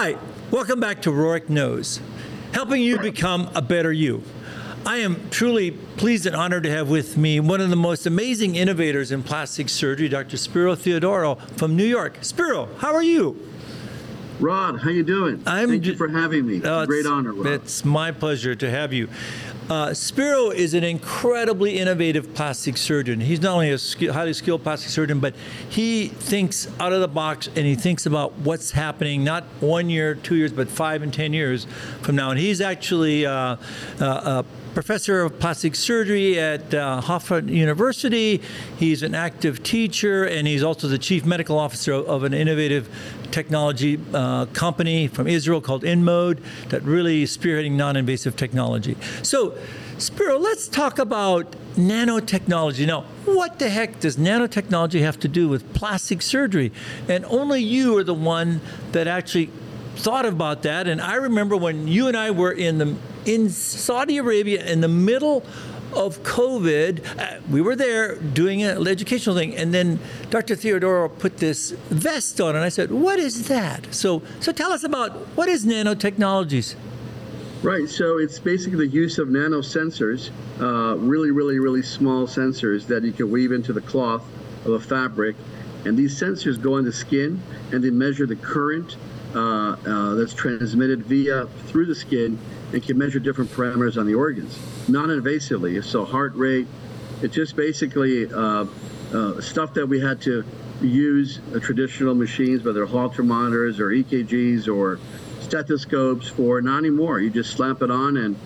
Hi, welcome back to Rohrich Knows, helping you become a better you. I am truly pleased and honored to have with me one of the most amazing innovators in plastic surgery, Dr. Spero Theodorou from New York. Spero, how are you? Rod, how you doing? I'm Thank ju- you for having me. Uh, Great honor, Rod. It's my pleasure to have you. Uh, Spero is an incredibly innovative plastic surgeon. He's not only a skill, highly skilled plastic surgeon, but he thinks out of the box and he thinks about what's happening not one year, two years, but five and ten years from now. And he's actually uh, uh, a professor of plastic surgery at uh, Hofstra University. He's an active teacher, and he's also the chief medical officer of, of an innovative technology uh, company from Israel called InMode that really is spearheading non-invasive technology. So, Spero, let's talk about nanotechnology. Now, what the heck does nanotechnology have to do with plastic surgery? And only you are the one that actually thought about that. And I remember when you and I were in the in Saudi Arabia in the middle of COVID, uh, we were there doing an educational thing, and then Dr. Theodorou put this vest on, and I said, "What is that?" So, so tell us about what is nanotechnologies. Right, so it's basically the use of nanosensors, uh, really, really, really small sensors that you can weave into the cloth of a fabric. And these sensors go on the skin and they measure the current that's transmitted via through the skin and can measure different parameters on the organs non-invasively. So heart rate, it's just basically uh, uh, stuff that we had to use uh, traditional machines, whether Holter monitors or EKGs or stethoscopes for, not anymore. You just slap it on and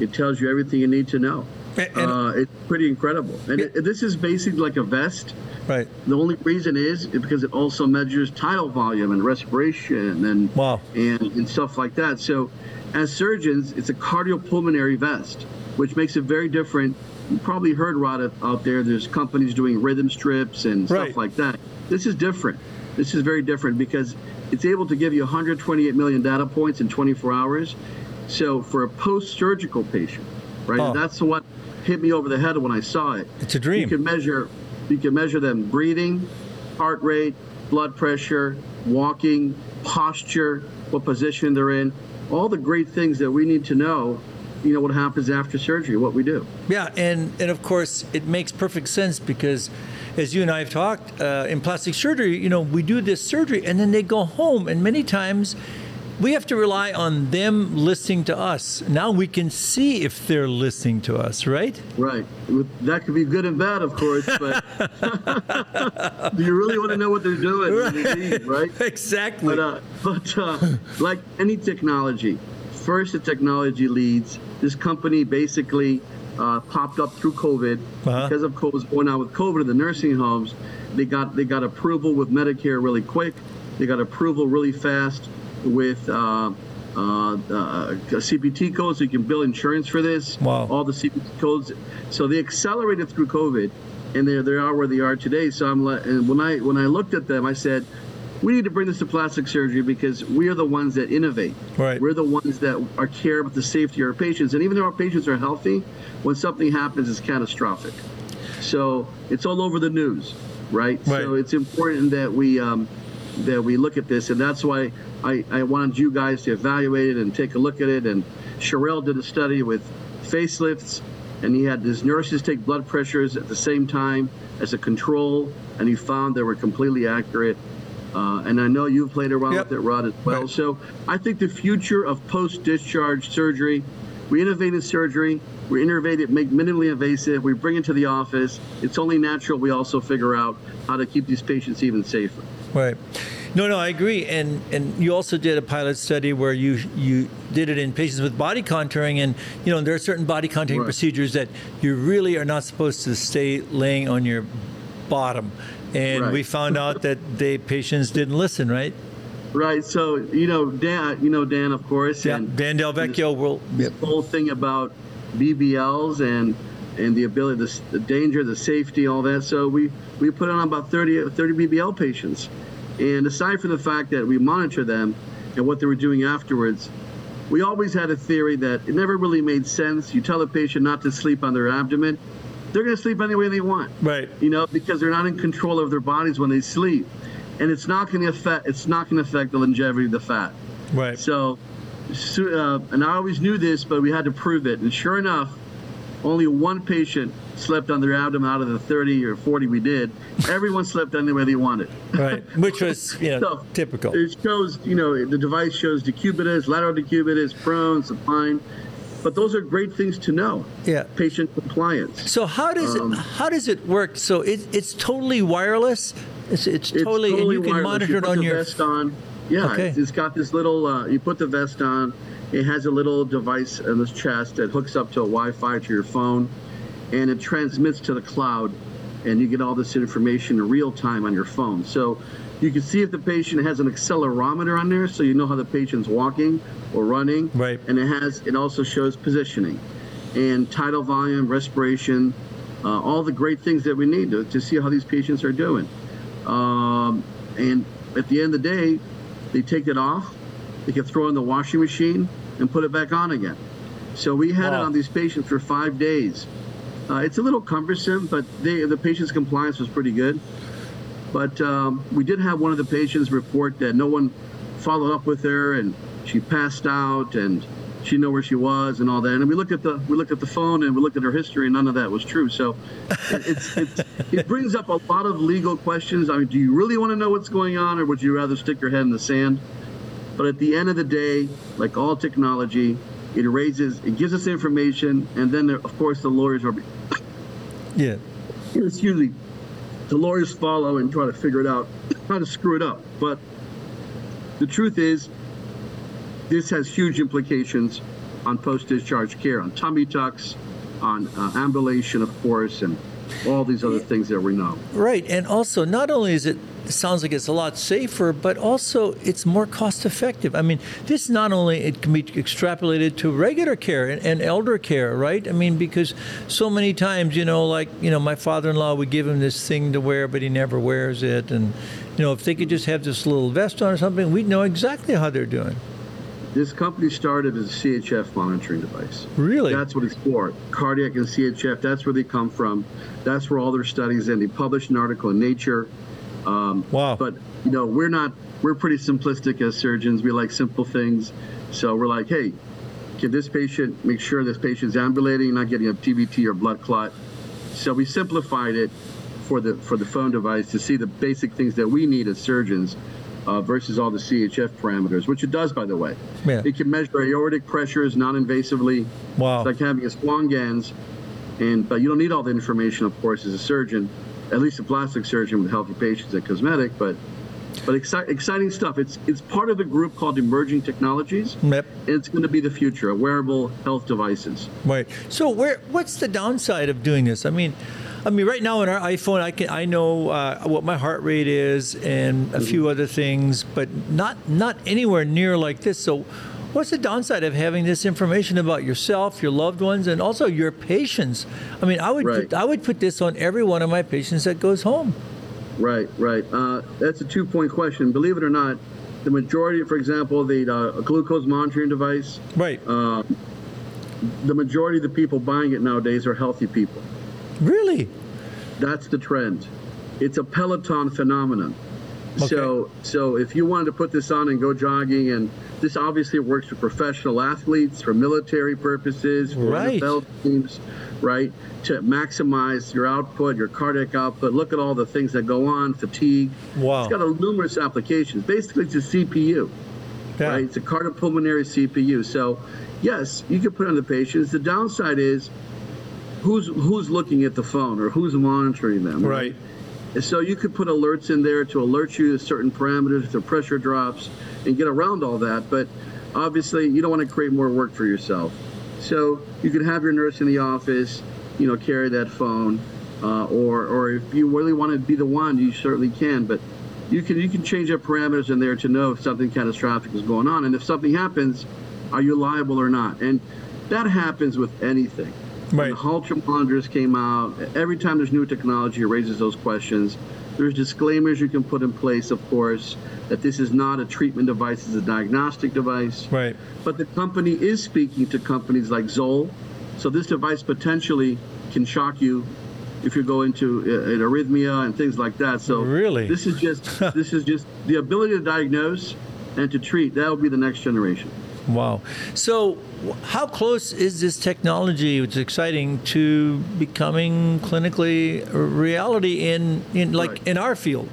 it tells you everything you need to know. And- and- uh, it's pretty incredible. And it, this is basically like a vest. Right. The only reason is because it also measures tidal volume and respiration and Wow. and, and stuff like that. So, as surgeons, it's a cardiopulmonary vest, which makes it very different. You probably heard Rod out there. There's companies doing rhythm strips and stuff Right. like that. This is different. This is very different because it's able to give you 128 million data points in 24 hours. So for a post-surgical patient, right? Oh. That's what hit me over the head when I saw it. It's a dream. You can measure, you can measure them breathing, heart rate, blood pressure, walking, posture, what position they're in, all the great things that we need to know. You know what happens after surgery, what we do. Yeah, and, and of course, it makes perfect sense because, as you and I have talked, uh, in plastic surgery, you know, we do this surgery and then they go home, and many times we have to rely on them listening to us. Now we can see if they're listening to us, right? Right. That could be good and bad, of course, but do you really want to know what they're doing? leave, right? Exactly. But, uh, but uh, like any technology, first the technology leads. This company basically uh, popped up through COVID Uh-huh. because of what was going on with COVID in the nursing homes. They got they got approval with Medicare really quick. They got approval really fast with. Uh, uh, uh, CPT codes, so you can bill insurance for this. Wow. All the CPT codes. So they accelerated through COVID, and there they are where they are today. So I'm like, and when I when I looked at them, I said, we need to bring this to plastic surgery because we are the ones that innovate. Right. We're the ones that are care about the safety of our patients. And even though our patients are healthy, when something happens, it's catastrophic. So it's all over the news, right? So it's important that we um, that we look at this, and that's why I, I wanted you guys to evaluate it and take a look at it. And Sherelle did a study with facelifts, and he had his nurses take blood pressures at the same time as a control, and he found they were completely accurate. Uh, and I know you've played around Yep. with it, Rod, as well. Right. So I think the future of post-discharge surgery, we innovate in surgery, we innovate it, make minimally invasive, we bring it to the office. It's only natural we also figure out how to keep these patients even safer. Right. No, no, I agree. And and you also did a pilot study where you you did it in patients with body contouring, and you know there are certain body contouring Right. procedures that you really are not supposed to stay laying on your bottom. And Right. we found out that the patients didn't listen, right? Right. So you know Dan, you know Dan, of course, Yeah. and Dan Del Vecchio will. Yep. the whole thing about BBLs and and the ability, the, the danger, the safety, all that. So we we put on about 30, 30 BBL patients, and aside from the fact that we monitor them and what they were doing afterwards, we always had a theory that it never really made sense. You tell a patient not to sleep on their abdomen, they're going to sleep any way they want Right. you know, because they're not in control of their bodies when they sleep, and it's not going to affect it's not going to affect the longevity of the fat. Right. So, so uh, and I always knew this, but we had to prove it. And sure enough, only one patient slept on their abdomen out of the 30 or 40 we did. Everyone slept any way they wanted. Right. Which was, you know, So, typical. It shows, you know, the device shows decubitus, lateral decubitus, prone, supine. But those are great things to know. Yeah. Patient compliance. So how does Um, it how does it work? So it, it's totally wireless. It's, it's, It's totally, and you can wireless. monitor you it put on the your. vest on. Yeah, Okay. it's, it's got this little. Uh, you put the vest on. It has a little device in the chest that hooks up to a Wi-Fi to your phone, and it transmits to the cloud, and you get all this information in real time on your phone. So you can see if the patient has an accelerometer on there, so you know how the patient's walking or running. Right. And it has. It also shows positioning, and tidal volume, respiration, uh, all the great things that we need to, to see how these patients are doing. Um, and at the end of the day, they take it off, they can throw in the washing machine and put it back on again. So we had it on these patients for five days. Uh, it's a little cumbersome, but they, the patient's compliance was pretty good. But um, we did have one of the patients report that no one followed up with her, and she passed out, and she know where she was, and all that. And we looked at the we looked at the phone, and we looked at her history, and none of that was true. So it, it's, it's it brings up a lot of legal questions. I mean, do you really want to know what's going on, or would you rather stick your head in the sand? But at the end of the day, like all technology, it raises, it gives us information, and then there, of course the lawyers are Yeah. excuse me, the lawyers follow and try to figure it out, how to screw it up. But the truth is, this has huge implications on post-discharge care, on tummy tucks, on uh, ambulation, of course, and all these other things that we know. Right. And also, not only is it, it sounds like it's a lot safer, but also it's more cost effective. I mean, this not only it can be extrapolated to regular care and, and elder care, right? I mean, because so many times, you know, like, you know, my father in law would give him this thing to wear, but he never wears it. And, you know, if they could just have this little vest on or something, we'd know exactly how they're doing. This company started as a CHF monitoring device. Really? That's what it's for. Cardiac and CHF, that's where they come from. That's where all their studies and they published an article in Nature. Um, Wow. But, you know, we're not, we're pretty simplistic as surgeons. We like simple things. So we're like, hey, can this patient make sure this patient's ambulating, not getting a DVT or blood clot? So we simplified it for the for the phone device to see the basic things that we need as surgeons uh, versus all the CHF parameters, which it does, by the way. Yeah. It can measure aortic pressures non-invasively. Wow. It's like having a Swan-Ganz, and but you don't need all the information, of course, as a surgeon, at least a plastic surgeon with healthy patients at cosmetic, but but exci- exciting stuff. It's it's part of a group called Emerging Technologies. Yep. And it's going to be the future of wearable health devices. Right. So where what's the downside of doing this? I mean, I mean, right now on our iPhone, I can I know uh, what my heart rate is and a few other things, but not not anywhere near like this. So, what's the downside of having this information about yourself, your loved ones, and also your patients? I mean, I would Right. put, I would put this on every one of my patients that goes home. Right, right. Uh, that's a two-point question. Believe it or not, the majority, for example, the uh, glucose monitoring device, Right. uh, the majority of the people buying it nowadays are healthy people. really? That's the trend. It's a Peloton phenomenon. So, so if you wanted to put this on and go jogging, and this obviously works for professional athletes, for military purposes, for Right. NFL teams, right? To maximize your output, your cardiac output. Look at all the things that go on, fatigue. Wow. It's got a numerous applications. Basically, it's a CPU, Yeah. right? It's a cardiopulmonary CPU. So, yes, you can put it on the patients. The downside is who's who's looking at the phone or who's monitoring them, Right. So you could put alerts in there to alert you to certain parameters, to pressure drops, and get around all that. But obviously, you don't want to create more work for yourself. So you could have your nurse in the office, you know, carry that phone, uh, or or if you really want to be the one, you certainly can. But you can you can change up parameters in there to know if something catastrophic is going on, and if something happens, are you liable or not? And that happens with anything. When Right. the monitors came out, every time there's new technology, it raises those questions. There's disclaimers you can put in place, of course, that this is not a treatment device, it's a diagnostic device. Right. But the company is speaking to companies like Zoll. So this device potentially can shock you if you go into uh, an arrhythmia and things like that. So Really? this is just this is just the ability to diagnose and to treat. That will be the next generation. Wow. So, how close is this technology, which is exciting, to becoming clinically reality in, in like Right. in our field?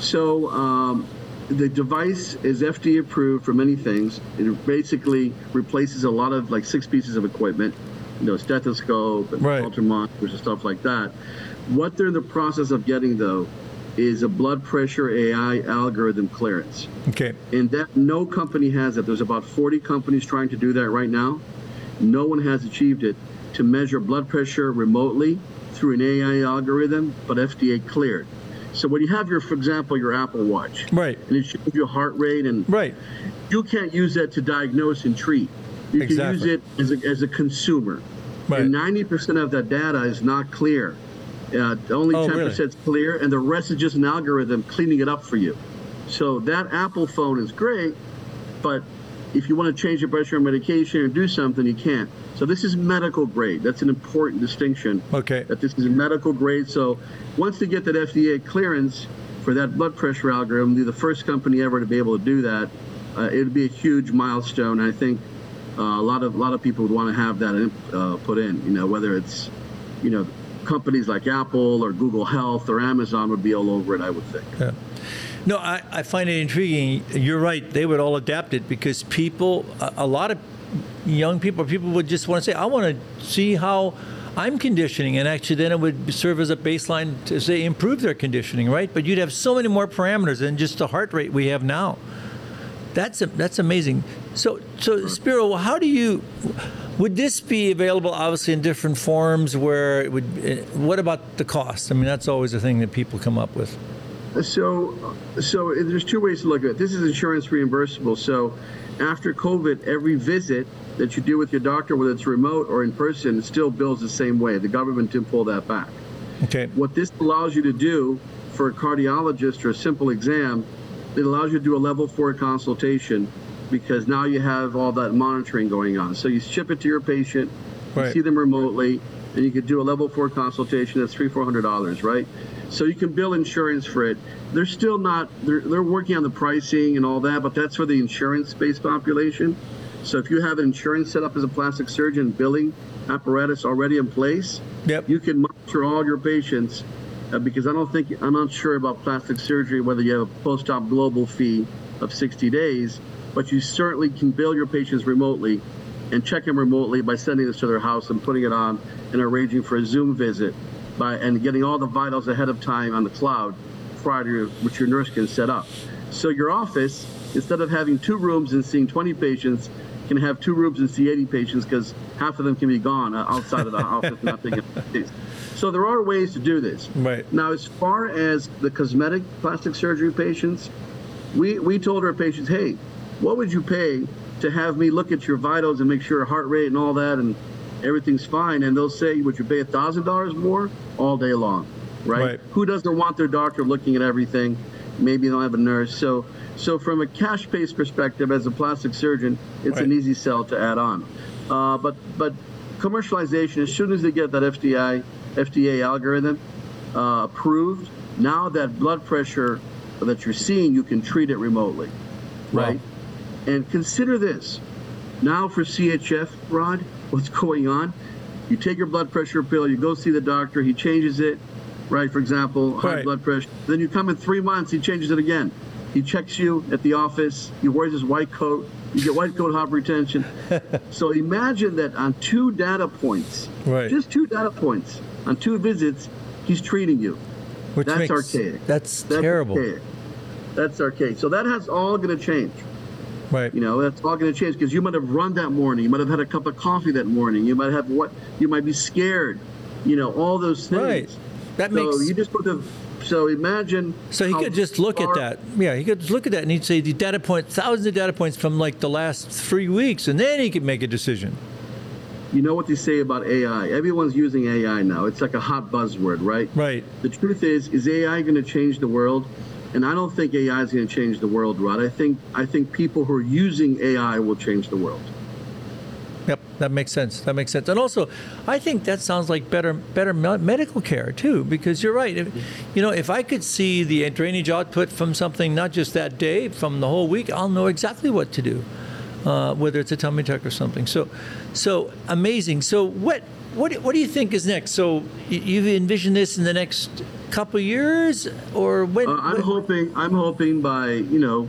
So um, the device is FDA approved for many things. It basically replaces a lot of like six pieces of equipment, you know, stethoscope and Right. Holter monitors and stuff like that. What they're in the process of getting though is a blood pressure AI algorithm clearance. Okay. And that no company has it. There's about 40 companies trying to do that right now. No one has achieved it to measure blood pressure remotely through an AI algorithm, but FDA cleared. So when you have your, for example, your Apple Watch, Right. and it shows your heart rate, and Right. you can't use that to diagnose and treat. You can use it as a, as a consumer. Right. And 90% of that data is not clear. Uh, only Oh, 10% really? is clear, and the rest is just an algorithm cleaning it up for you. So that Apple phone is great, but if you want to change your blood sugar medication or do something, you can't. So this is medical grade. That's an important distinction. Okay. That this is medical grade. So once they get that FDA clearance for that blood pressure algorithm, they're the first company ever to be able to do that. Uh, it would be a huge milestone. I think uh, a lot of a lot of people would want to have that uh, put in. You know, whether it's you know companies like Apple or Google Health or Amazon would be all over it. I would think. Yeah. No, I, I find it intriguing. You're right. They would all adapt it because people, a, a lot of young people, people would just want to say, I want to see how I'm conditioning. And actually, then it would serve as a baseline to say improve their conditioning, right? But you'd have so many more parameters than just the heart rate we have now. That's a, that's amazing. So so Spero, how do you? Would this be available obviously in different forms? Where it would? eh, What about the cost? I mean, that's always a thing that people come up with. So, so there's two ways to look at it. This is insurance reimbursable. So, after COVID, every visit that you do with your doctor, whether it's remote or in person, still bills the same way. The government didn't pull that back. Okay. What this allows you to do for a cardiologist or a simple exam, it allows you to do a level four consultation because now you have all that monitoring going on. So you ship it to your patient, you see them remotely, and you could do a level four consultation. That's three, four hundred dollars, right? So you can bill insurance for it. They're still not. They're they're working on the pricing and all that, but that's for the insurance-based population. So if you have an insurance set up as a plastic surgeon, billing apparatus already in place, Yep. you can monitor all your patients uh, because I don't think I'm not sure about plastic surgery whether you have a post-op global fee of 60 days, but you certainly can bill your patients remotely and check them remotely by sending this to their house and putting it on and arranging for a Zoom visit by and getting all the vitals ahead of time on the cloud prior to which your nurse can set up. So your office, instead of having two rooms and seeing 20 patients, can have two rooms and see 80 patients because half of them can be gone uh, outside of the office, not taking. So there are ways to do this. Right. Now, as far as the cosmetic plastic surgery patients, we, we told our patients, hey, what would you pay to have me look at your vitals and make sure your heart rate and all that and everything's fine? And they'll say, would you pay a $1,000 more? All day long, right? Right. Who doesn't want their doctor looking at everything? Maybe they don't have a nurse. So, so from a cash-based perspective, as a plastic surgeon, it's an easy sell to add on. Uh, but, but commercialization, as soon as they get that FDI, FDA algorithm uh, approved, now that blood pressure that you're seeing, you can treat it remotely, Wow. And consider this. Now for CHF, Rod, what's going on? You take your blood pressure pill, you go see the doctor, he changes it, right? For example, high Right. blood pressure. Then you come in three months, he changes it again. He checks you at the office, he wears his white coat, you get white coat hypertension. so imagine that on two data points, Right. just two data points, on two visits, he's treating you. Which That's makes, archaic. That's, That's terrible. archaic. That's archaic. So that has all going to change. Right. You know, that's all going to change because you might have run that morning. You might have had a cup of coffee that morning. You might have what? You might be scared. You know, all those things. Right. That so makes. you just put the. So imagine. So he could just look at that. Yeah, he could just look at that and he'd say the data points, thousands of data points from like the last three weeks, and then he could make a decision. You know what they say about AI? Everyone's using AI now. It's like a hot buzzword, right? Right. The truth is, is AI going to change the world? And I don't think AI is going to change the world, Rod. I think I think people who are using AI will change the world. Yep, that makes sense. That makes sense. And also, I think that sounds like better better medical care too, because you're right. If, you know, if I could see the drainage output from something not just that day, from the whole week, I'll know exactly what to do, uh, whether it's a tummy tuck or something. So, so amazing. So what what what do you think is next? So y- you envision this in the next couple years, or when? Uh, I'm when- hoping. I'm hoping by you know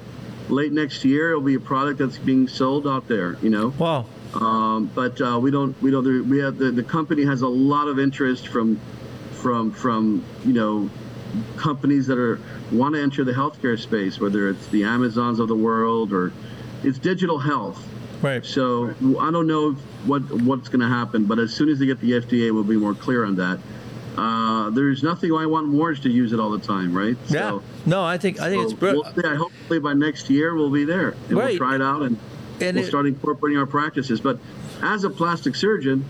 late next year it'll be a product that's being sold out there. You know. Wow. Um, but uh, we don't. We don't. We have the, the company has a lot of interest from from from you know companies that are want to enter the healthcare space, whether it's the Amazons of the world or it's digital health. Right. So I don't know what what's going to happen, but as soon as they get the FDA, we'll be more clear on that. Uh, Uh, there's nothing I want more is to use it all the time, right? Yeah. So, no, I think I think it's brilliant. we'll hopefully by next year we'll be there and Right. we'll try it out and, And we'll it- start incorporating our practices. But as a plastic surgeon,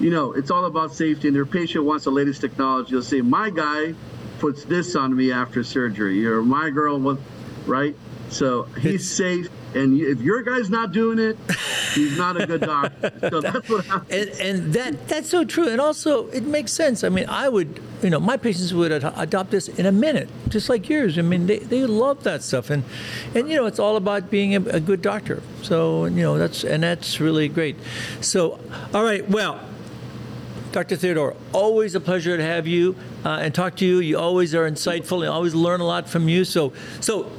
you know, it's all about safety. And their patient wants the latest technology. They'll say, "My guy puts this on me after surgery," or "My girl," right? So he's safe. And if your guy's not doing it, he's not a good doctor. so that's what happens. and, and that that's so true and also it makes sense i mean i would you know my patients would ad- adopt this in a minute just like yours i mean they, they love that stuff and and you know it's all about being a, a good doctor so you know that's and that's really great so all right well Dr. Theodorou, always a pleasure to have you uh, and talk to you. You always are insightful and always learn a lot from you. So, so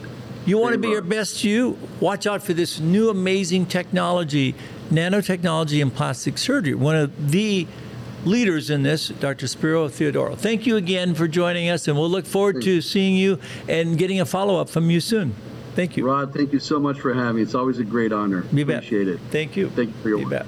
you want to be your best you? Watch out for this new amazing technology, nanotechnology and plastic surgery. One of the leaders in this, Dr. Spero Theodorou. Thank you again for joining us, and we'll look forward to seeing you and getting a follow up from you soon. Thank you. Rod, thank you so much for having me. It's always a great honor. You bet. Appreciate it. Thank you. Thank you for your You work. bet.